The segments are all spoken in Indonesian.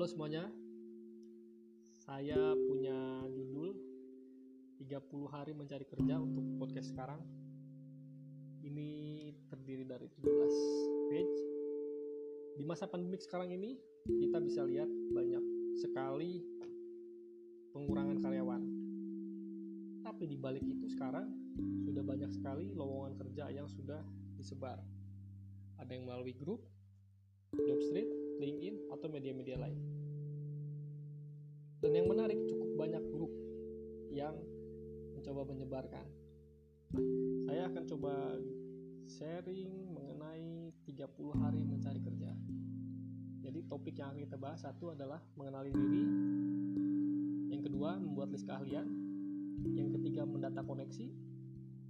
Halo semuanya. Saya punya judul 30 hari mencari kerja untuk podcast sekarang. Ini terdiri dari 17 page. Di masa pandemik sekarang ini, kita bisa lihat banyak sekali pengurangan karyawan. Tapi di balik itu sekarang sudah banyak sekali lowongan kerja yang sudah disebar. Ada yang melalui grup, Jobstreet, LinkedIn, atau media-media lain. Dan yang menarik cukup banyak grup yang mencoba menyebarkan. Saya akan coba sharing mengenai 30 hari mencari kerja. Jadi topik yang akan kita bahas satu adalah mengenali diri, yang kedua membuat list keahlian, yang ketiga mendata koneksi,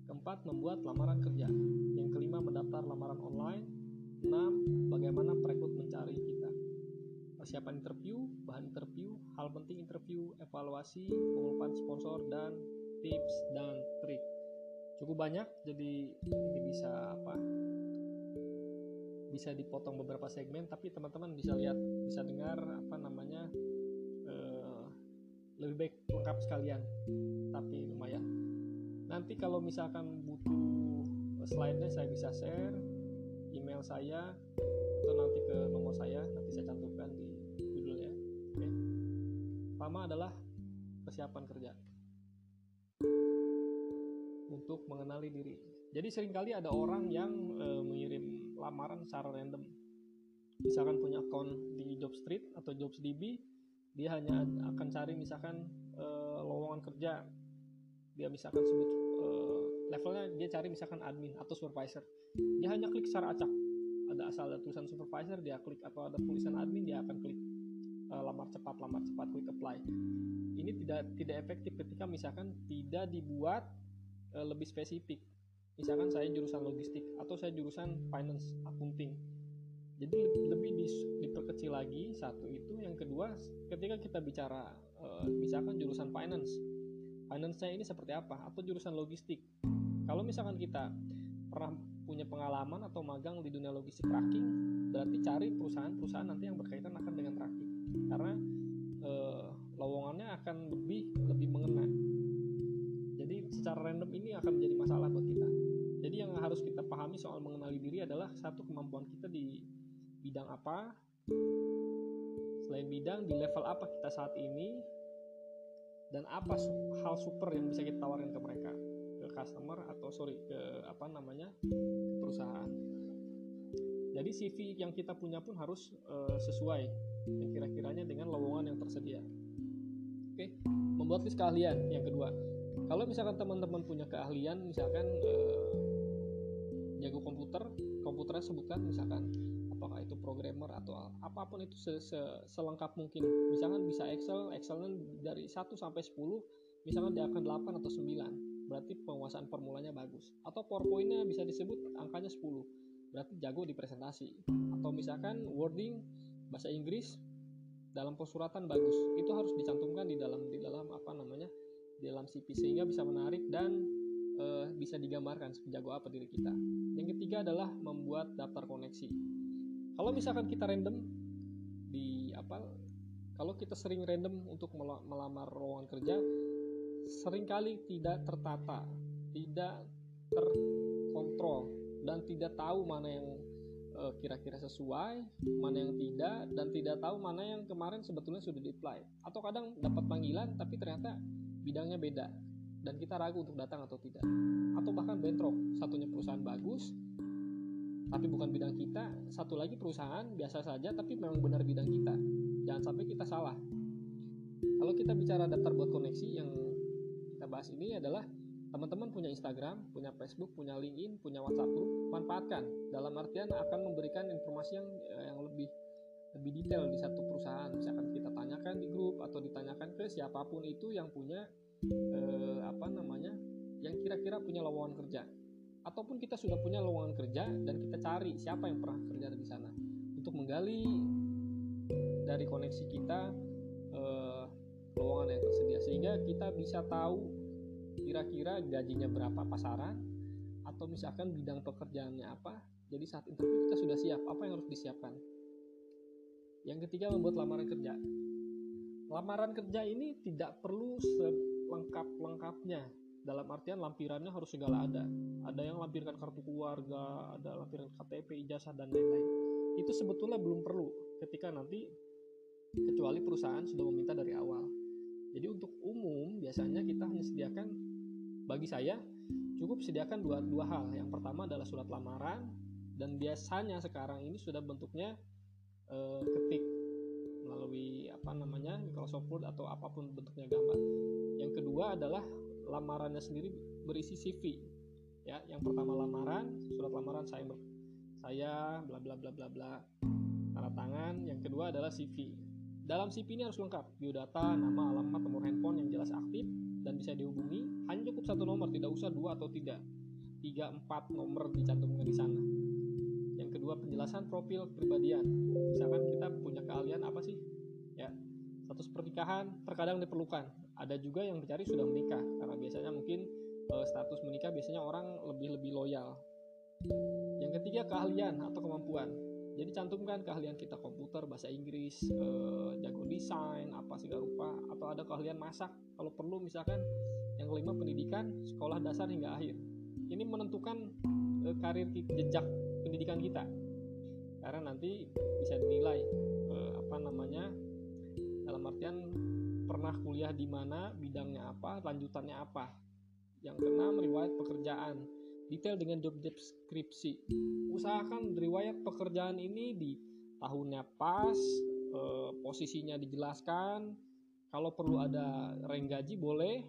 keempat membuat lamaran kerja, yang kelima mendaftar lamaran online, enam bagaimana perekrut mencari kita. Persiapan interview, bahan interview, hal penting interview, evaluasi, pengumuman sponsor dan tips dan trik. Cukup banyak jadi ini bisa apa? Bisa dipotong beberapa segmen tapi teman-teman bisa lihat, bisa dengar apa namanya eh, lebih baik lengkap sekalian. Tapi lumayan. Nanti kalau misalkan butuh slide-nya saya bisa share email saya atau nanti ke nomor saya nanti saya cantumkan di judulnya oke? Pertama adalah persiapan kerja. Untuk mengenali diri. Jadi sering kali ada orang yang e, mengirim lamaran secara random. Misalkan punya account di Jobstreet atau JobsDB dia hanya akan cari misalkan e, lowongan kerja. Dia misalkan sebut e, levelnya dia cari misalkan admin atau supervisor. Dia hanya klik secara acak ada asal ada tulisan supervisor dia klik atau ada tulisan admin dia akan klik uh, lamar cepat lamar cepat klik apply. Ini tidak tidak efektif ketika misalkan tidak dibuat uh, lebih spesifik. Misalkan saya jurusan logistik atau saya jurusan finance accounting. Jadi lebih di, diperkecil lagi satu itu. Yang kedua ketika kita bicara uh, misalkan jurusan finance finance-nya ini seperti apa? Atau jurusan logistik? Kalau misalkan kita pernah punya pengalaman atau magang di dunia logistik tracking berarti cari perusahaan-perusahaan nanti yang berkaitan akan dengan tracking. Karena e, lowongannya akan lebih lebih mengena. Jadi secara random ini akan menjadi masalah buat kita. Jadi yang harus kita pahami soal mengenali diri adalah satu kemampuan kita di bidang apa. Selain bidang di level apa kita saat ini. Dan apa hal super yang bisa kita tawarkan ke mereka customer atau sorry ke apa namanya perusahaan. Jadi CV yang kita punya pun harus uh, sesuai yang kira-kiranya dengan lowongan yang tersedia. Oke, membuat list keahlian yang kedua. Kalau misalkan teman-teman punya keahlian, misalkan uh, jago komputer, komputernya sebutkan misalkan apakah itu programmer atau apa pun itu se -se selengkap mungkin. Misalkan bisa Excel, Excelnya dari 1 sampai 10, misalkan dia akan 8 atau 9 berarti penguasaan formulanya bagus. Atau powerpointnya bisa disebut angkanya 10 berarti jago di presentasi. Atau misalkan wording bahasa Inggris dalam pesuratan bagus. Itu harus dicantumkan di dalam di dalam apa namanya di dalam CV sehingga bisa menarik dan e, bisa digambarkan sejago apa diri kita. Yang ketiga adalah membuat daftar koneksi. Kalau misalkan kita random di apa kalau kita sering random untuk melamar lowongan kerja sering kali tidak tertata, tidak terkontrol dan tidak tahu mana yang eh, kira-kira sesuai, mana yang tidak dan tidak tahu mana yang kemarin sebetulnya sudah di-apply. Atau kadang dapat panggilan tapi ternyata bidangnya beda dan kita ragu untuk datang atau tidak. Atau bahkan bentrok, satunya perusahaan bagus tapi bukan bidang kita, satu lagi perusahaan biasa saja tapi memang benar bidang kita. Jangan sampai kita salah. Kalau kita bicara daftar buat koneksi yang bahas ini adalah teman-teman punya Instagram, punya Facebook, punya LinkedIn, punya WhatsApp group, manfaatkan. Dalam artian akan memberikan informasi yang eh, yang lebih lebih detail di satu perusahaan. Misalkan kita tanyakan di grup atau ditanyakan ke siapa pun itu yang punya eh, apa namanya, yang kira-kira punya lowongan kerja. Ataupun kita sudah punya lowongan kerja dan kita cari siapa yang pernah kerja di sana untuk menggali dari koneksi kita eh, lowongan yang tersedia sehingga kita bisa tahu kira-kira gajinya berapa pasaran atau misalkan bidang pekerjaannya apa jadi saat interview kita sudah siap apa yang harus disiapkan Yang ketiga membuat lamaran kerja. Lamaran kerja ini tidak perlu selengkap-lengkapnya. Dalam artian lampirannya harus segala ada. Ada yang lampirkan kartu keluarga, ada lampiran KTP, ijazah dan lain-lain. Itu sebetulnya belum perlu ketika nanti kecuali perusahaan sudah meminta dari awal. Jadi untuk umum biasanya kita hanya sediakan bagi saya cukup sediakan dua, dua hal. Yang pertama adalah surat lamaran dan biasanya sekarang ini sudah bentuknya eh, ketik melalui apa namanya Microsoft Word atau apa pun bentuknya gambar. Yang kedua adalah lamarannya sendiri berisi CV. Ya, yang pertama lamaran, surat lamaran saya saya bla bla bla bla bla tanda tangan. Yang kedua adalah CV. Dalam CV ini harus lengkap, biodata, nama, alamat, nomor handphone yang jelas aktif dan bisa dihubungi. Hanya cukup satu nomor, tidak usah dua atau tiga. Tiga, empat nomor dicantumkan di sana. Yang kedua, penjelasan profil kepribadian. Misalkan kita punya keahlian apa sih? Ya, status pernikahan terkadang diperlukan. Ada juga yang mencari sudah menikah, karena biasanya mungkin eh, status menikah biasanya orang lebih-lebih loyal. Yang ketiga, keahlian atau kemampuan jadi cantumkan keahlian kita komputer bahasa Inggris eh, jago desain apa segala rupa atau ada keahlian masak. Kalau perlu misalkan yang kelima pendidikan sekolah dasar hingga akhir. Ini menentukan eh, karir jejak pendidikan kita. Karena nanti bisa dinilai eh, apa namanya dalam artian pernah kuliah di mana bidangnya apa lanjutannya apa. Yang keenam riwayat pekerjaan detail dengan job deskripsi. Usahakan riwayat pekerjaan ini di tahunnya pas, eh, posisinya dijelaskan. Kalau perlu ada rank gaji boleh,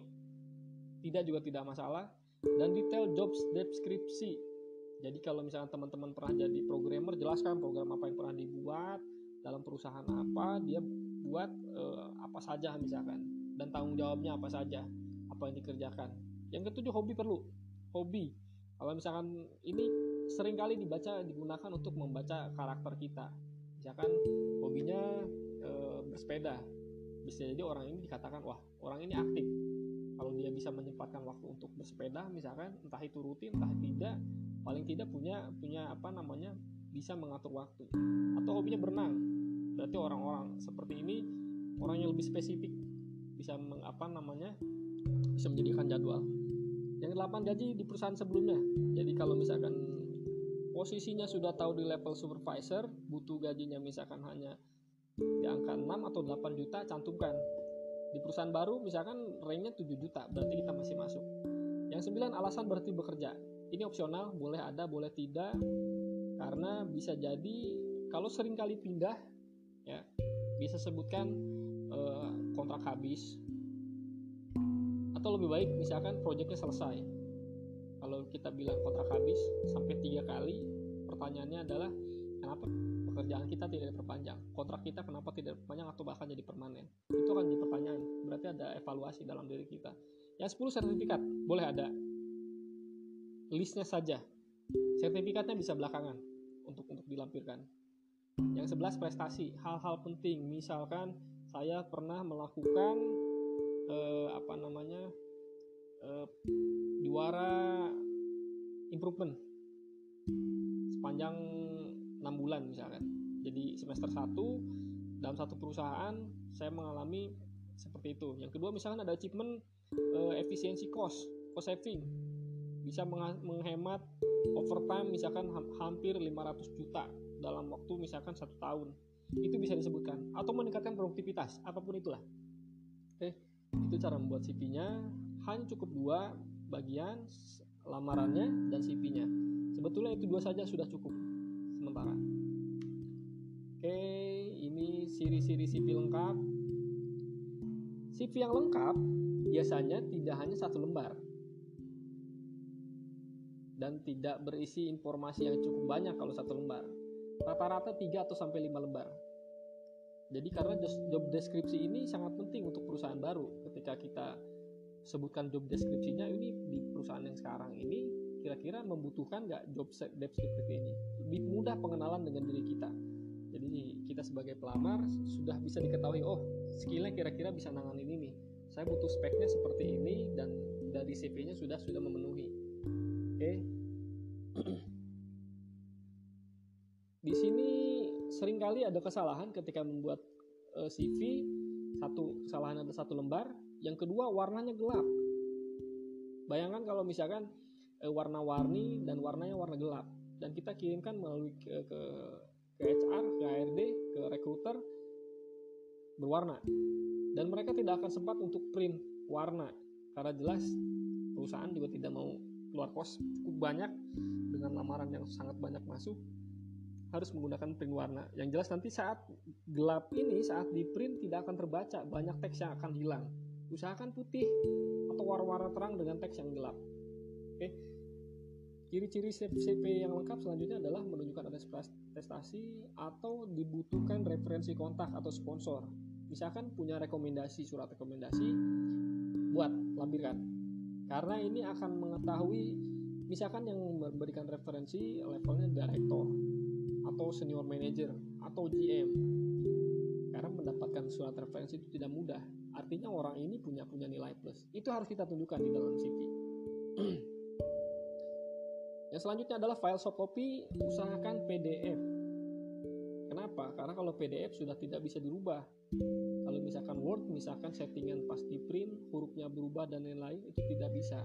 tidak juga tidak masalah. Dan detail job deskripsi. Jadi kalau misalnya teman-teman pernah jadi programmer, jelaskan program apa yang pernah dibuat dalam perusahaan apa, dia buat eh, apa saja misalkan dan tanggung jawabnya apa saja, apa yang dikerjakan. Yang ketujuh hobi perlu. Hobi kalau misalkan ini sering kali dibaca digunakan untuk membaca karakter kita. Misalkan hobinya e, bersepeda. Bisa jadi orang ini dikatakan wah orang ini aktif. Kalau dia bisa menyempatkan waktu untuk bersepeda misalkan entah itu rutin entah tidak paling tidak punya punya apa namanya bisa mengatur waktu. Atau hobinya berenang. Berarti orang-orang seperti ini orang yang lebih spesifik bisa mengapa namanya bisa menjadikan jadwal yang delapan gaji di perusahaan sebelumnya. Jadi kalau misalkan posisinya sudah tahu di level supervisor, butuh gajinya misalkan hanya di angka 6 atau 8 juta, cantumkan. Di perusahaan baru misalkan ranknya 7 juta, berarti kita masih masuk. Yang sembilan alasan berarti bekerja. Ini opsional, boleh ada, boleh tidak. Karena bisa jadi kalau sering kali pindah, ya bisa sebutkan eh, kontrak habis, atau lebih baik misalkan proyeknya selesai. Kalau kita bilang kontrak habis sampai tiga kali pertanyaannya adalah kenapa pekerjaan kita tidak diperpanjang? Kontrak kita kenapa tidak diperpanjang atau bahkan jadi permanen? Itu akan jadi pertanyaan berarti ada evaluasi dalam diri kita. Yang 10 sertifikat. Boleh ada. Listnya saja. Sertifikatnya bisa belakangan untuk untuk dilampirkan. Yang 11 prestasi. Hal-hal penting. Misalkan saya pernah melakukan eh, apa namanya eh, juara improvement sepanjang enam bulan misalkan. Jadi semester 1 dalam satu perusahaan saya mengalami seperti itu. Yang kedua misalkan ada achievement eh, efisiensi cost cost saving. Bisa menghemat overtime misalkan hampir 500 juta dalam waktu misalkan satu tahun. Itu bisa disebutkan. Atau meningkatkan produktivitas apa pun itulah itu cara membuat CV-nya hanya cukup dua bagian lamarannya dan CV-nya sebetulnya itu dua saja sudah cukup sementara. Oke ini ciri-ciri CV lengkap. CV yang lengkap biasanya tidak hanya satu lembar. Dan tidak berisi informasi yang cukup banyak kalau satu lembar. Rata-rata 3 atau sampai 5 lembar jadi karena job deskripsi ini sangat penting untuk perusahaan baru. Ketika kita sebutkan job deskripsinya ini di perusahaan yang sekarang ini kira-kira membutuhkan nggak job deskripsi ini? Lebih mudah pengenalan dengan diri kita. Jadi kita sebagai pelamar sudah bisa diketahui, oh skillnya kira-kira bisa nanganin ini. Saya butuh speknya seperti ini dan dari CV-nya sudah sudah memenuhi. Oke. Sering kali ada kesalahan ketika membuat uh, eh, CV satu kesalahan ada satu lembar yang kedua warnanya gelap. Bayangkan kalau misalkan uh, warna-warni dan warnanya warna gelap dan kita kirimkan melalui ke, ke, ke HR, ke HRD, ke recruiter berwarna. Dan mereka tidak akan sempat untuk print warna karena jelas perusahaan juga tidak mau keluar kos. Cukup banyak dengan lamaran yang sangat banyak masuk harus menggunakan print warna. Yang jelas nanti saat gelap ini saat di print tidak akan terbaca, banyak teks yang akan hilang. Usahakan putih atau warna-warna terang dengan teks yang gelap. Oke. Ciri-ciri CP yang lengkap selanjutnya adalah menunjukkan ada prestasi atau dibutuhkan referensi kontak atau sponsor. Misalkan punya rekomendasi, surat rekomendasi, buat lampirkan. Karena ini akan mengetahui misalkan yang memberikan referensi levelnya direktur atau senior manager atau GM karena mendapatkan surat referensi itu tidak mudah. Artinya orang ini punya punya nilai plus. Itu harus kita tunjukkan di dalam CV yang selanjutnya adalah file soft copy usahakan PDF kenapa? Karena kalau PDF sudah tidak bisa dirubah. Kalau misalkan Word misalkan settingan pas di print hurufnya berubah dan lain-lain itu tidak bisa.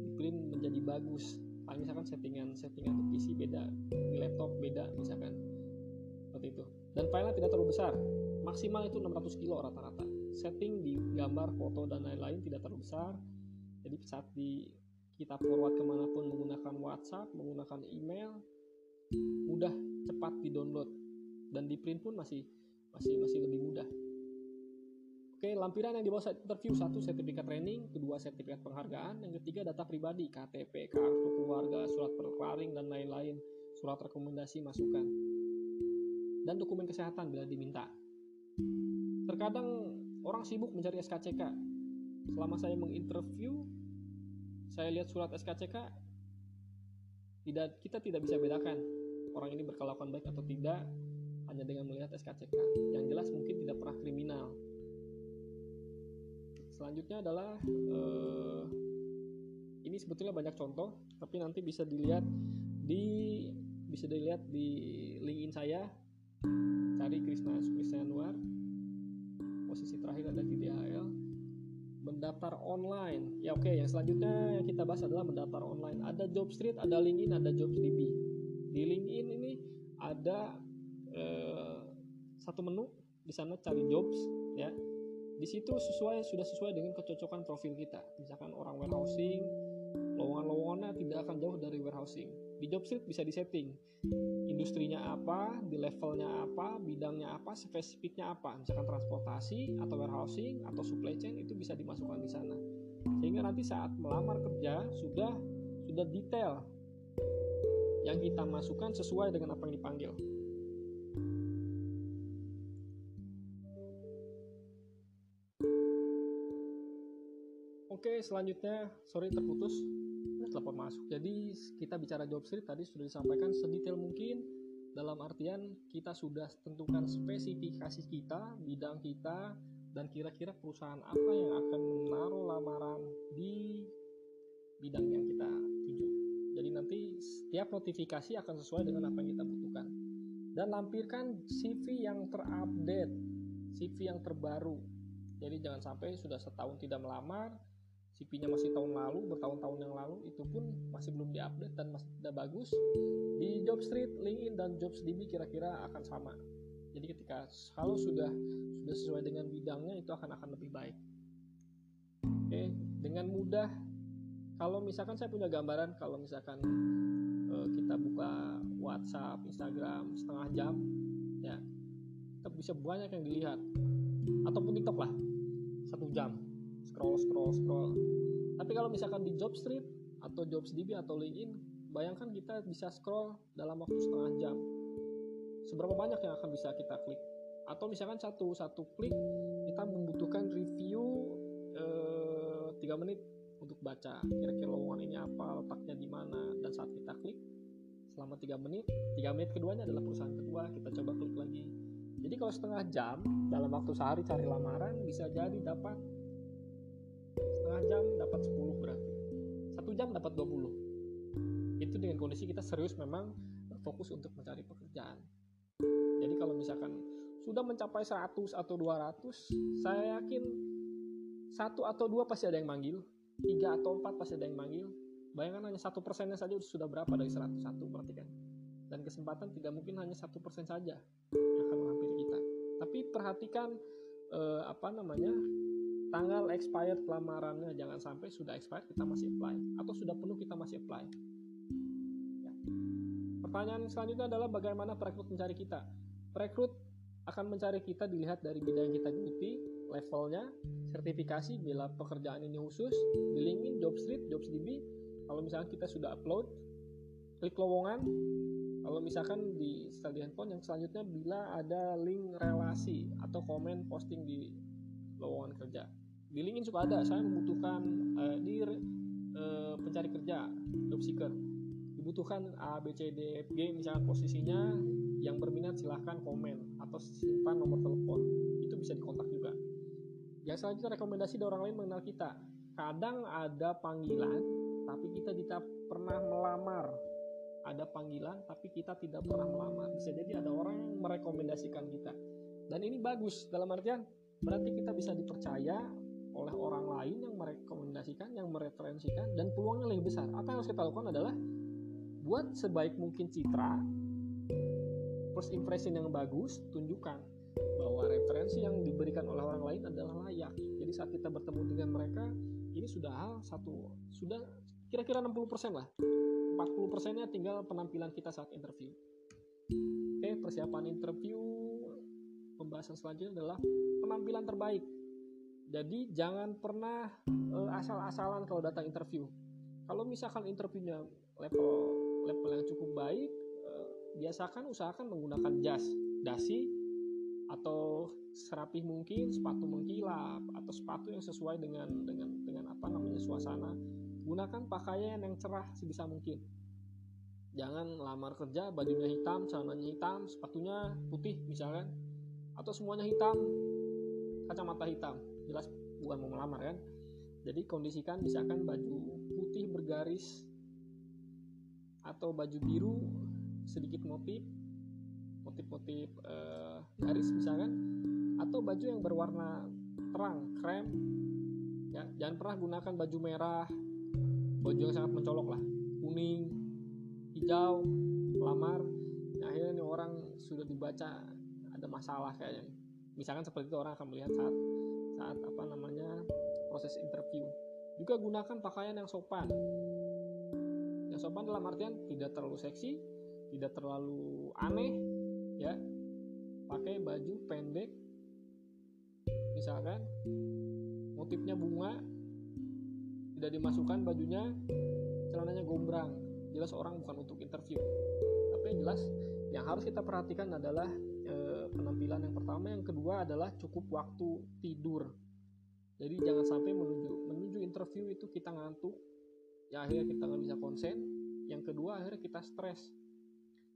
Di print menjadi bagus paling misalkan settingan settingan di PC beda di laptop beda misalkan. Seperti itu. Dan filenya tidak terlalu besar. Maksimal itu 600 kilo rata-rata. Setting di gambar foto dan lain-lain tidak terlalu besar. Jadi saat di kita forward ke mana pun menggunakan WhatsApp menggunakan email mudah cepat di download dan di print pun masih masih masih lebih mudah Oke, lampiran yang dibawa saat interview. Satu sertifikat training, kedua sertifikat penghargaan, yang ketiga data pribadi, KTP, kartu keluarga, surat perklaring dan lain-lain, surat rekomendasi masukan, dan dokumen kesehatan bila diminta. Terkadang orang sibuk mencari SKCK. Selama saya menginterview, saya lihat surat SKCK, tidak kita tidak bisa bedakan orang ini berkelakuan baik atau tidak hanya dengan melihat SKCK. Yang jelas mungkin tidak pernah kriminal selanjutnya adalah uh, ini sebetulnya banyak contoh tapi nanti bisa dilihat di bisa dilihat di linkin saya. Cari Krisna Krisna Anwar. Posisi terakhir ada di DHL mendaftar online. Ya oke okay, yang selanjutnya yang kita bahas adalah mendaftar online. Ada Jobstreet ada LinkedIn ada JobsDB di LinkedIn ini ada uh, satu menu. Di sana cari jobs ya di situ sesuai sudah sesuai dengan kecocokan profil kita. Misalkan orang warehousing lowongan-lowongannya tidak akan jauh dari warehousing. Di job street bisa disetting. Industrinya apa di levelnya apa bidangnya apa spesifiknya apa. Misalkan transportasi atau warehousing atau supply chain itu bisa dimasukkan di sana. Sehingga nanti saat melamar kerja sudah sudah detail yang kita masukkan sesuai dengan apa yang dipanggil selanjutnya sorry terputus. Telepon masuk. Jadi kita bicara job street tadi sudah disampaikan sedetail mungkin dalam artian kita sudah tentukan spesifikasi kita, bidang kita, dan kira-kira perusahaan apa yang akan menaruh lamaran di bidang yang kita tuju. Jadi nanti setiap notifikasi akan sesuai dengan apa yang kita butuhkan. Dan lampirkan CV yang terupdate, CV yang terbaru. Jadi jangan sampai sudah setahun tidak melamar, CV-nya masih tahun lalu, bertahun-tahun yang lalu, itu pun masih belum diupdate dan masih tidak bagus. Di Jobstreet, LinkedIn, dan JobsDB kira-kira akan sama. Jadi ketika kalau sudah sudah sesuai dengan bidangnya itu akan akan lebih baik. Oke, dengan mudah kalau misalkan saya punya gambaran kalau misalkan uh, kita buka WhatsApp, Instagram setengah jam, ya kita bisa banyak yang dilihat ataupun TikTok lah satu jam scroll scroll scroll. Tapi kalau misalkan di job street atau jobsdb atau linkedin bayangkan kita bisa scroll dalam waktu setengah jam. Seberapa banyak yang akan bisa kita klik? Atau misalkan satu satu klik kita membutuhkan review eh, tiga menit untuk baca kira-kira lowongan ini apa letaknya di mana dan saat kita klik selama tiga menit tiga menit keduanya adalah perusahaan kedua kita coba klik lagi. Jadi kalau setengah jam dalam waktu sehari cari lamaran bisa jadi dapat setengah jam dapat 10 berarti. Satu jam dapat 20 itu dengan kondisi kita serius memang fokus untuk mencari pekerjaan. Jadi kalau misalkan sudah mencapai 100 atau 200 saya yakin satu atau dua pasti ada yang manggil tiga atau empat pasti ada yang manggil. Bayangkan hanya satu persennya saja sudah berapa dari 101 berarti kan? Dan kesempatan tidak mungkin hanya satu persen saja akan menghampiri kita. Tapi perhatikan eh, apa namanya tanggal expired lamarannya jangan sampai sudah expired kita masih apply. Atau sudah penuh kita masih apply. Ya. pertanyaan selanjutnya adalah bagaimana perekrut mencari kita? Perekrut akan mencari kita dilihat dari bidang yang kita geluti levelnya sertifikasi bila pekerjaan ini khusus di LinkedIn, Jobstreet, JobsDB kalau misalkan kita sudah upload klik lowongan. Kalau misalkan di di handphone yang selanjutnya bila ada link relasi atau komen posting di lowongan kerja di LinkedIn suka ada saya membutuhkan uh, di uh, pencari kerja job seeker. Dibutuhkan A B C D F G misalkan posisinya yang berminat silahkan komen atau simpan nomor telepon. Itu bisa dikontak juga. Yang selanjutnya rekomendasi dari orang lain mengenal kita. Kadang ada panggilan tapi kita tidak pernah melamar. Ada panggilan tapi kita tidak pernah melamar. Bisa jadi ada orang yang merekomendasikan kita. Dan ini bagus dalam artian berarti kita bisa dipercaya oleh orang lain yang merekomendasikan yang mereferensikan dan peluangnya lebih besar. Apa yang harus kita lakukan adalah buat sebaik mungkin citra first impression yang bagus tunjukkan bahwa referensi yang diberikan oleh orang lain adalah layak. Jadi saat kita bertemu dengan mereka ini sudah hal satu sudah kira-kira 60% lah. 40 persennya tinggal penampilan kita saat interview. Oke persiapan interview pembahasan selanjutnya adalah penampilan terbaik jadi jangan pernah uh, asal-asalan kalau datang interview. Kalau misalkan interviewnya level level yang cukup baik uh, biasakan usahakan menggunakan jas dasi atau serapih mungkin sepatu mengkilap atau sepatu yang sesuai dengan dengan dengan apa namanya suasana. Gunakan pakaian yang cerah sebisa mungkin. Jangan lamar kerja bajunya hitam celananya hitam sepatunya putih misalkan atau semuanya hitam kacamata hitam jelas bukan mau melamar kan? Jadi kondisikan misalkan baju putih bergaris atau baju biru sedikit motif motif-motif uh, garis misalkan atau baju yang berwarna terang krem ya. Jangan pernah gunakan baju merah baju yang sangat mencolok lah. Kuning hijau lamar. Nah, akhirnya nih orang sudah dibaca ada masalah kayaknya. Misalkan seperti itu orang akan melihat saat saat apa namanya proses interview. Juga gunakan pakaian yang sopan. Yang sopan dalam artian tidak terlalu seksi tidak terlalu aneh ya. Pakai baju pendek misalkan. Motifnya bunga tidak dimasukkan bajunya celananya gombrang. Jelas orang bukan untuk interview. Tapi yang jelas yang harus kita perhatikan adalah penampilan yang pertama. Yang kedua adalah cukup waktu tidur. Jadi jangan sampai menuju menuju interview itu kita ngantuk ya akhirnya kita nggak bisa konsen. Yang kedua akhirnya kita stres.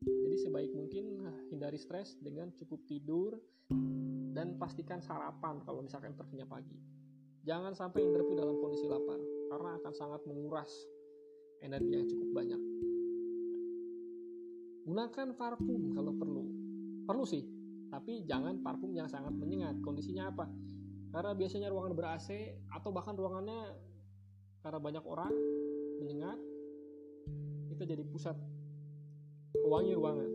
Jadi sebaik mungkin hindari stres dengan cukup tidur dan pastikan sarapan kalau misalkan interviewnya pagi. Jangan sampai interview dalam kondisi lapar karena akan sangat menguras energi yang cukup banyak. Gunakan parfum kalau perlu. Perlu sih, tapi jangan parfum yang sangat menyengat. Kondisinya apa? Karena biasanya ruangan ber AC atau bahkan ruangannya karena banyak orang menyengat, itu jadi pusat wangi ruangan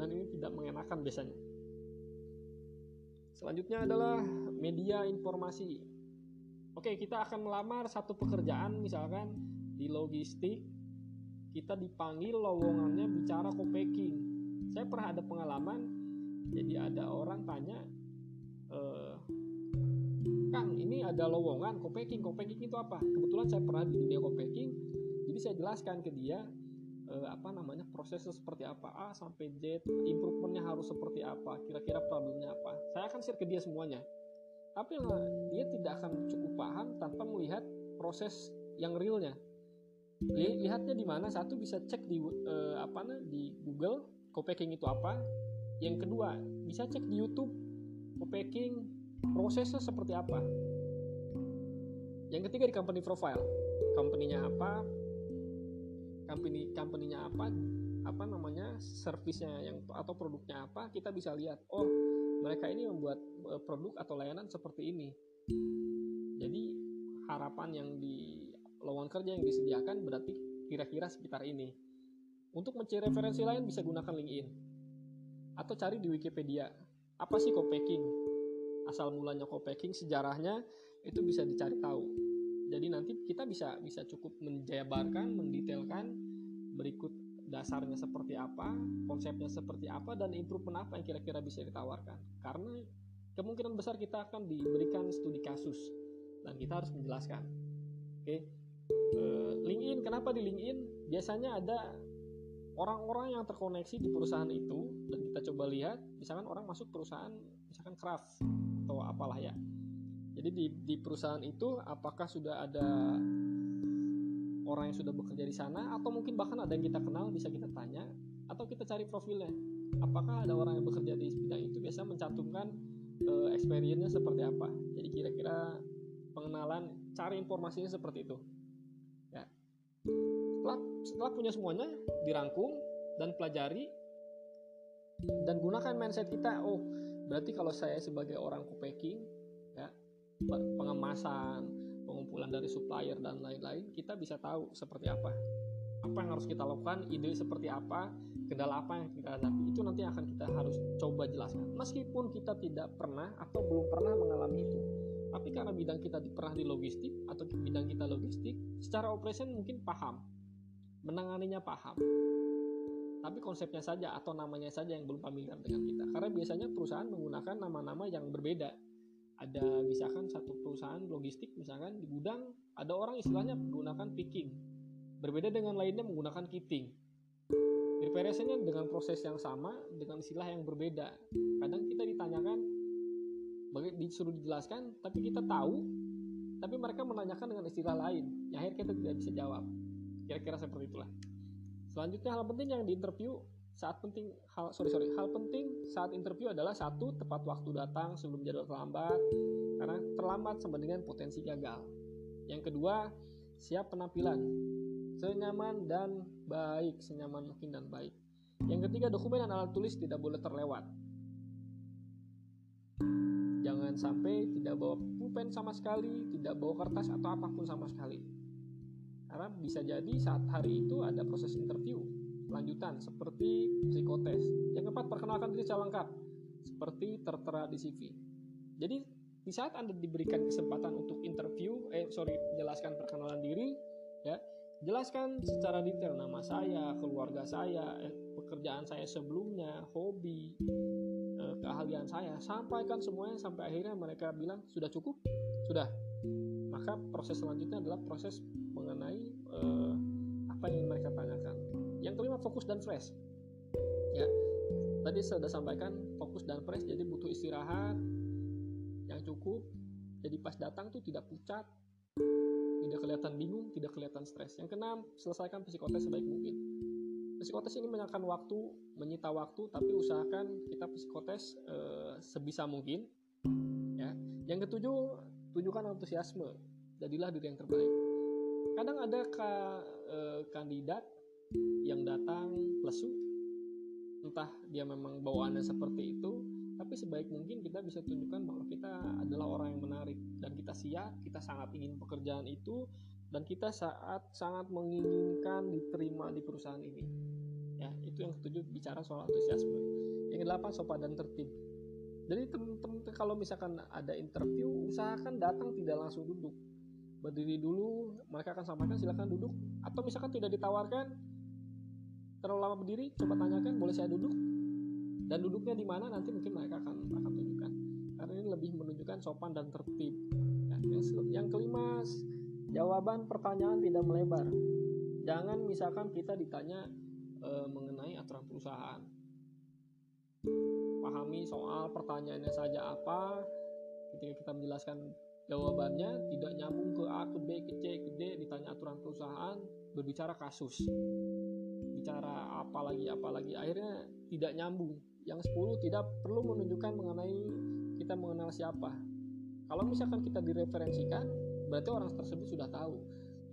dan ini tidak mengenakan biasanya. Selanjutnya adalah media informasi Oke, kita akan melamar satu pekerjaan misalkan di logistik. Kita dipanggil lowongannya bicara co-packing. Saya pernah ada pengalaman, jadi ada orang tanya, e, Kang, ini ada lowongan co-packing. Co-packing itu apa? Kebetulan saya pernah di dunia co-packing, jadi saya jelaskan ke dia e, apa namanya prosesnya seperti apa A sampai Z, improvementnya harus seperti apa, kira-kira problemnya apa. Saya akan share ke dia semuanya tapi dia tidak akan cukup paham tanpa melihat proses yang realnya lihatnya di mana satu bisa cek di uh, apa nah, di Google co-packing itu apa yang kedua bisa cek di YouTube co-packing prosesnya seperti apa. Yang ketiga di company profile. Company-nya apa company company-nya apa apa namanya servisnya yang atau produknya apa kita bisa lihat oh mereka ini membuat eh, produk atau layanan seperti ini. Jadi harapan yang di lowongan kerja yang disediakan berarti kira-kira sekitar ini. Untuk mencari referensi lain bisa gunakan LinkedIn atau cari di Wikipedia apa sih co-packing asal mulanya co-packing sejarahnya itu bisa dicari tahu jadi nanti kita bisa bisa cukup menjabarkan mendetailkan berikut dasarnya seperti apa, konsepnya seperti apa, dan improvement apa yang kira-kira bisa ditawarkan. Karena kemungkinan besar kita akan diberikan studi kasus dan kita harus menjelaskan. Oke, uh, LinkedIn kenapa di LinkedIn biasanya ada orang-orang yang terkoneksi di perusahaan itu dan kita coba lihat, misalkan orang masuk perusahaan misalkan craft atau apalah ya. Jadi di, di perusahaan itu apakah sudah ada orang yang sudah bekerja di sana atau mungkin bahkan ada yang kita kenal bisa kita tanya atau kita cari profilnya. Apakah ada orang yang bekerja di bidang itu? Biasa mencantumkan uh, experience-nya seperti apa. Jadi kira-kira pengenalan cari informasinya seperti itu setelah setelah punya semuanya dirangkum dan pelajari dan gunakan mindset kita oh berarti kalau saya sebagai orang co-packing ya pengemasan pengumpulan dari supplier dan lain-lain, kita bisa tahu seperti apa. Apa yang harus kita lakukan, ide seperti apa, kendala apa yang kita hadapi. Itu nanti akan kita harus coba jelaskan. Meskipun kita tidak pernah atau belum pernah mengalami itu. Tapi karena bidang kita pernah di logistik atau bidang kita logistik, secara operation mungkin paham. Menanganinya paham. Tapi konsepnya saja atau namanya saja yang belum familiar dengan kita. Karena biasanya perusahaan menggunakan nama-nama yang berbeda. Ada misalkan satu perusahaan logistik misalkan di gudang ada orang istilahnya menggunakan picking. Berbeda dengan lainnya menggunakan kitting reparationnya dengan proses yang sama dengan istilah yang berbeda. Kadang kita ditanyakan disuruh dijelaskan tapi kita tahu tapi mereka menanyakan dengan istilah lain. Yang akhirnya kita tidak bisa jawab kira-kira seperti itulah. Selanjutnya hal penting yang diinterview saat penting hal sorry sorry hal penting saat interview adalah satu tepat waktu datang sebelum jadwal terlambat karena terlambat sama dengan potensi gagal. Yang kedua siap penampilan. Senyaman dan baik senyaman mungkin dan baik. Yang ketiga dokumen dan alat tulis tidak boleh terlewat. Jangan sampai tidak bawa pulpen sama sekali tidak bawa kertas atau apa pun sama sekali karena bisa jadi saat hari itu ada proses interview lanjutan seperti psikotes. Yang keempat, perkenalkan diri secara lengkap seperti tertera di CV. Jadi di saat Anda diberikan kesempatan untuk interview, eh sorry, jelaskan perkenalan diri, ya, jelaskan secara detail nama saya, keluarga saya, eh, pekerjaan saya sebelumnya, hobi, eh, keahlian saya, sampaikan semuanya sampai akhirnya mereka bilang sudah cukup, sudah. Maka proses selanjutnya adalah proses mengenai eh, apa yang mereka tanyakan. Yang kelima fokus dan fresh. Ya, tadi saya sudah sampaikan fokus dan fresh, jadi butuh istirahat yang cukup. Jadi pas datang tuh tidak pucat, tidak kelihatan bingung, tidak kelihatan stres. Yang keenam, selesaikan psikotes sebaik mungkin. Psikotes ini menyangkan waktu, menyita waktu, tapi usahakan kita psikotes e, sebisa mungkin. Ya. Yang ketujuh, tunjukkan antusiasme. Jadilah diri yang terbaik. Kadang ada ka, e, kandidat yang datang lesu. Entah dia memang bawaannya seperti itu tapi sebaik mungkin kita bisa tunjukkan bahwa kita adalah orang yang menarik. Dan kita siap kita sangat ingin pekerjaan itu dan kita saat sangat menginginkan diterima di perusahaan ini. Ya itu yang ketujuh bicara soal antusiasme. Yang kedelapan sopan dan tertib. Jadi teman-teman kalau misalkan ada interview usahakan datang tidak langsung duduk berdiri dulu mereka akan sampaikan silakan duduk. Atau misalkan tidak ditawarkan terlalu lama berdiri coba tanyakan boleh saya duduk? Dan duduknya di mana nanti mungkin mereka akan akan tunjukkan. Karena ini lebih menunjukkan sopan dan tertib. Ya, yang, yang kelima jawaban pertanyaan tidak melebar. Jangan misalkan kita ditanya e, mengenai aturan perusahaan. Pahami soal pertanyaannya saja apa ketika kita menjelaskan jawabannya tidak nyambung ke A ke B ke C ke D ditanya aturan perusahaan berbicara kasus. Bicara apalagi apalagi akhirnya tidak nyambung. Yang 10 tidak perlu menunjukkan mengenai kita mengenal siapa. Kalau misalkan kita direferensikan berarti orang tersebut sudah tahu.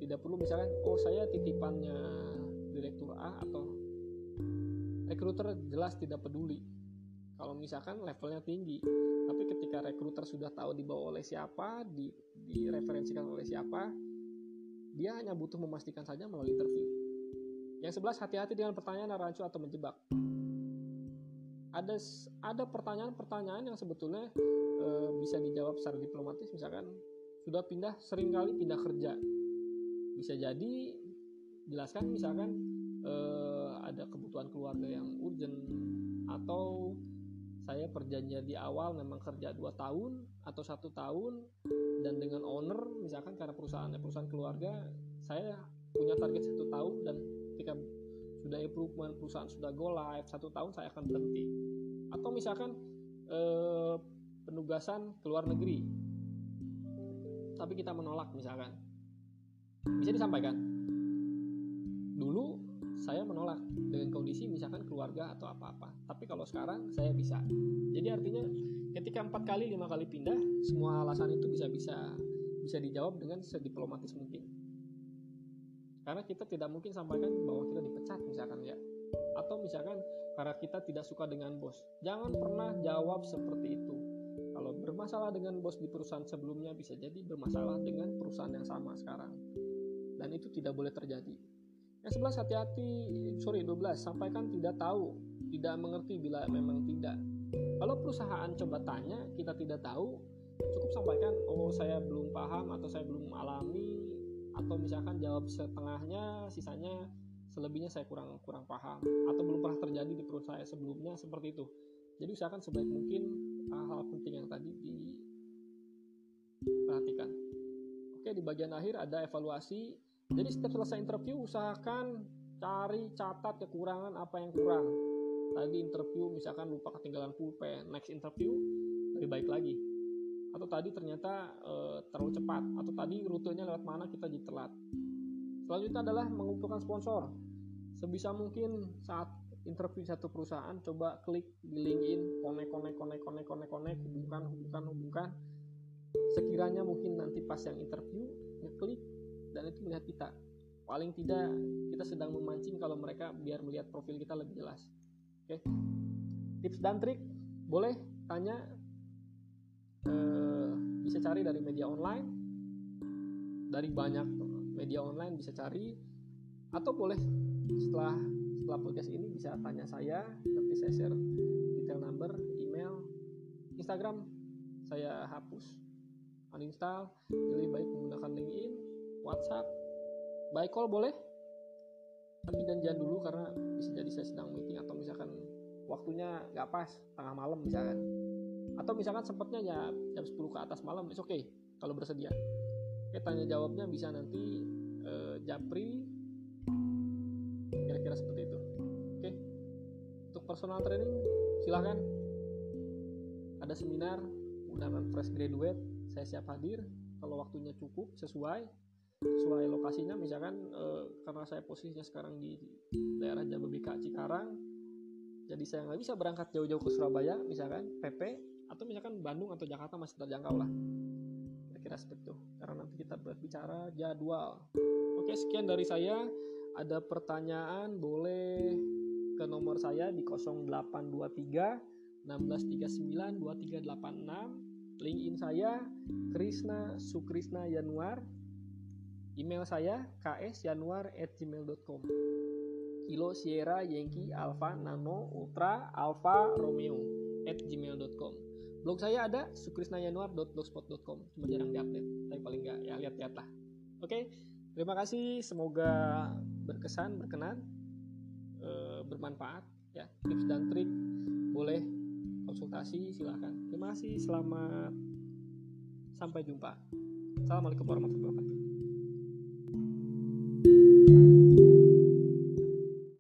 Tidak perlu misalkan oh saya titipannya direktur A atau Recruiter jelas tidak peduli kalau misalkan levelnya tinggi tapi ketika recruiter sudah tahu dibawa oleh siapa di direferensikan oleh siapa dia hanya butuh memastikan saja melalui interview. Yang sebelas hati-hati dengan pertanyaan rancu atau menjebak. Ada ada pertanyaan-pertanyaan yang sebetulnya e, bisa dijawab secara diplomatis. Misalkan sudah pindah sering kali pindah kerja. Bisa jadi jelaskan misalkan e, ada kebutuhan keluarga yang urgent atau saya perjanjian di awal memang kerja 2 tahun atau satu tahun dan dengan owner misalkan karena perusahaannya perusahaan keluarga saya punya target satu tahun dan ketika sudah improvement perusahaan sudah go live satu tahun saya akan berhenti. Atau misalkan eh, penugasan ke luar negeri. Tapi kita menolak misalkan. Bisa disampaikan? Dulu saya menolak dengan kondisi misalkan keluarga atau apa-apa. Tapi kalau sekarang saya bisa. Jadi artinya ketika empat kali lima kali pindah, semua alasan itu bisa bisa bisa dijawab dengan sediplomatis mungkin. Karena kita tidak mungkin sampaikan bahwa kita dipecat misalkan ya. Atau misalkan karena kita tidak suka dengan bos. Jangan pernah jawab seperti itu. Kalau bermasalah dengan bos di perusahaan sebelumnya bisa jadi bermasalah dengan perusahaan yang sama sekarang. Dan itu tidak boleh terjadi yang 11 hati-hati, sorry 12, sampaikan tidak tahu, tidak mengerti bila memang tidak. Kalau perusahaan coba tanya, kita tidak tahu, cukup sampaikan, oh saya belum paham atau saya belum alami, atau misalkan jawab setengahnya, sisanya selebihnya saya kurang kurang paham, atau belum pernah terjadi di perusahaan sebelumnya seperti itu. Jadi usahakan sebaik mungkin hal-hal penting yang tadi diperhatikan. Oke, di bagian akhir ada evaluasi jadi setiap selesai interview usahakan cari catat kekurangan apa yang kurang. Tadi interview misalkan lupa ketinggalan pulpen, next interview lebih baik lagi. Atau tadi ternyata e, terlalu cepat, atau tadi rutenya lewat mana kita jadi telat. Selanjutnya adalah mengumpulkan sponsor. Sebisa mungkin saat interview satu perusahaan coba klik di LinkedIn, konek konek konek konek konek konek hubungkan hubungkan hubungkan. Sekiranya mungkin nanti pas yang interview ngeklik dan itu melihat kita. Paling tidak kita sedang memancing kalau mereka biar melihat profil kita lebih jelas. Oke? Tips dan trik boleh tanya eh, bisa cari dari media online. Dari banyak media online bisa cari. Atau boleh setelah setelah podcast ini bisa tanya saya nanti saya share detail number email Instagram saya hapus uninstall lebih baik menggunakan LinkedIn WhatsApp. By call boleh. Tapi janjian dulu karena bisa jadi saya sedang meeting atau misalkan waktunya nggak pas tengah malam misalkan. Atau misalkan sempatnya ya jam 10 ke atas malam oke okay kalau bersedia. Oke tanya jawabnya bisa nanti eh, japri. Kira-kira seperti itu. Oke. Untuk personal training silahkan ada seminar undangan fresh graduate. Saya siap hadir. Kalau waktunya cukup sesuai sesuai lokasinya misalkan e, karena saya posisinya sekarang di daerah Jababeka Cikarang jadi saya nggak bisa berangkat jauh-jauh ke Surabaya misalkan PP atau misalkan Bandung atau Jakarta masih terjangkau lah. Kira-kira seperti itu. Karena nanti kita berbicara jadwal. Oke sekian dari saya. Ada pertanyaan boleh ke nomor saya di 0823 1639 2386 link in saya Krisna Sukrisna Yanuar Email saya ksjanuar@gmail.com. Kilo Sierra Yankee Alpha Nano Ultra Alpha Romeo at gmail.com Blog saya ada sukrisnayanuar.blogspot.com Cuma jarang diupdate Tapi paling nggak ya lihat-lihat lah. Oke Terima kasih. Semoga berkesan, berkenan e, Bermanfaat ya. Tips dan trik Boleh konsultasi silahkan Terima kasih Selamat. Sampai jumpa. Assalamualaikum warahmatullahi wabarakatuh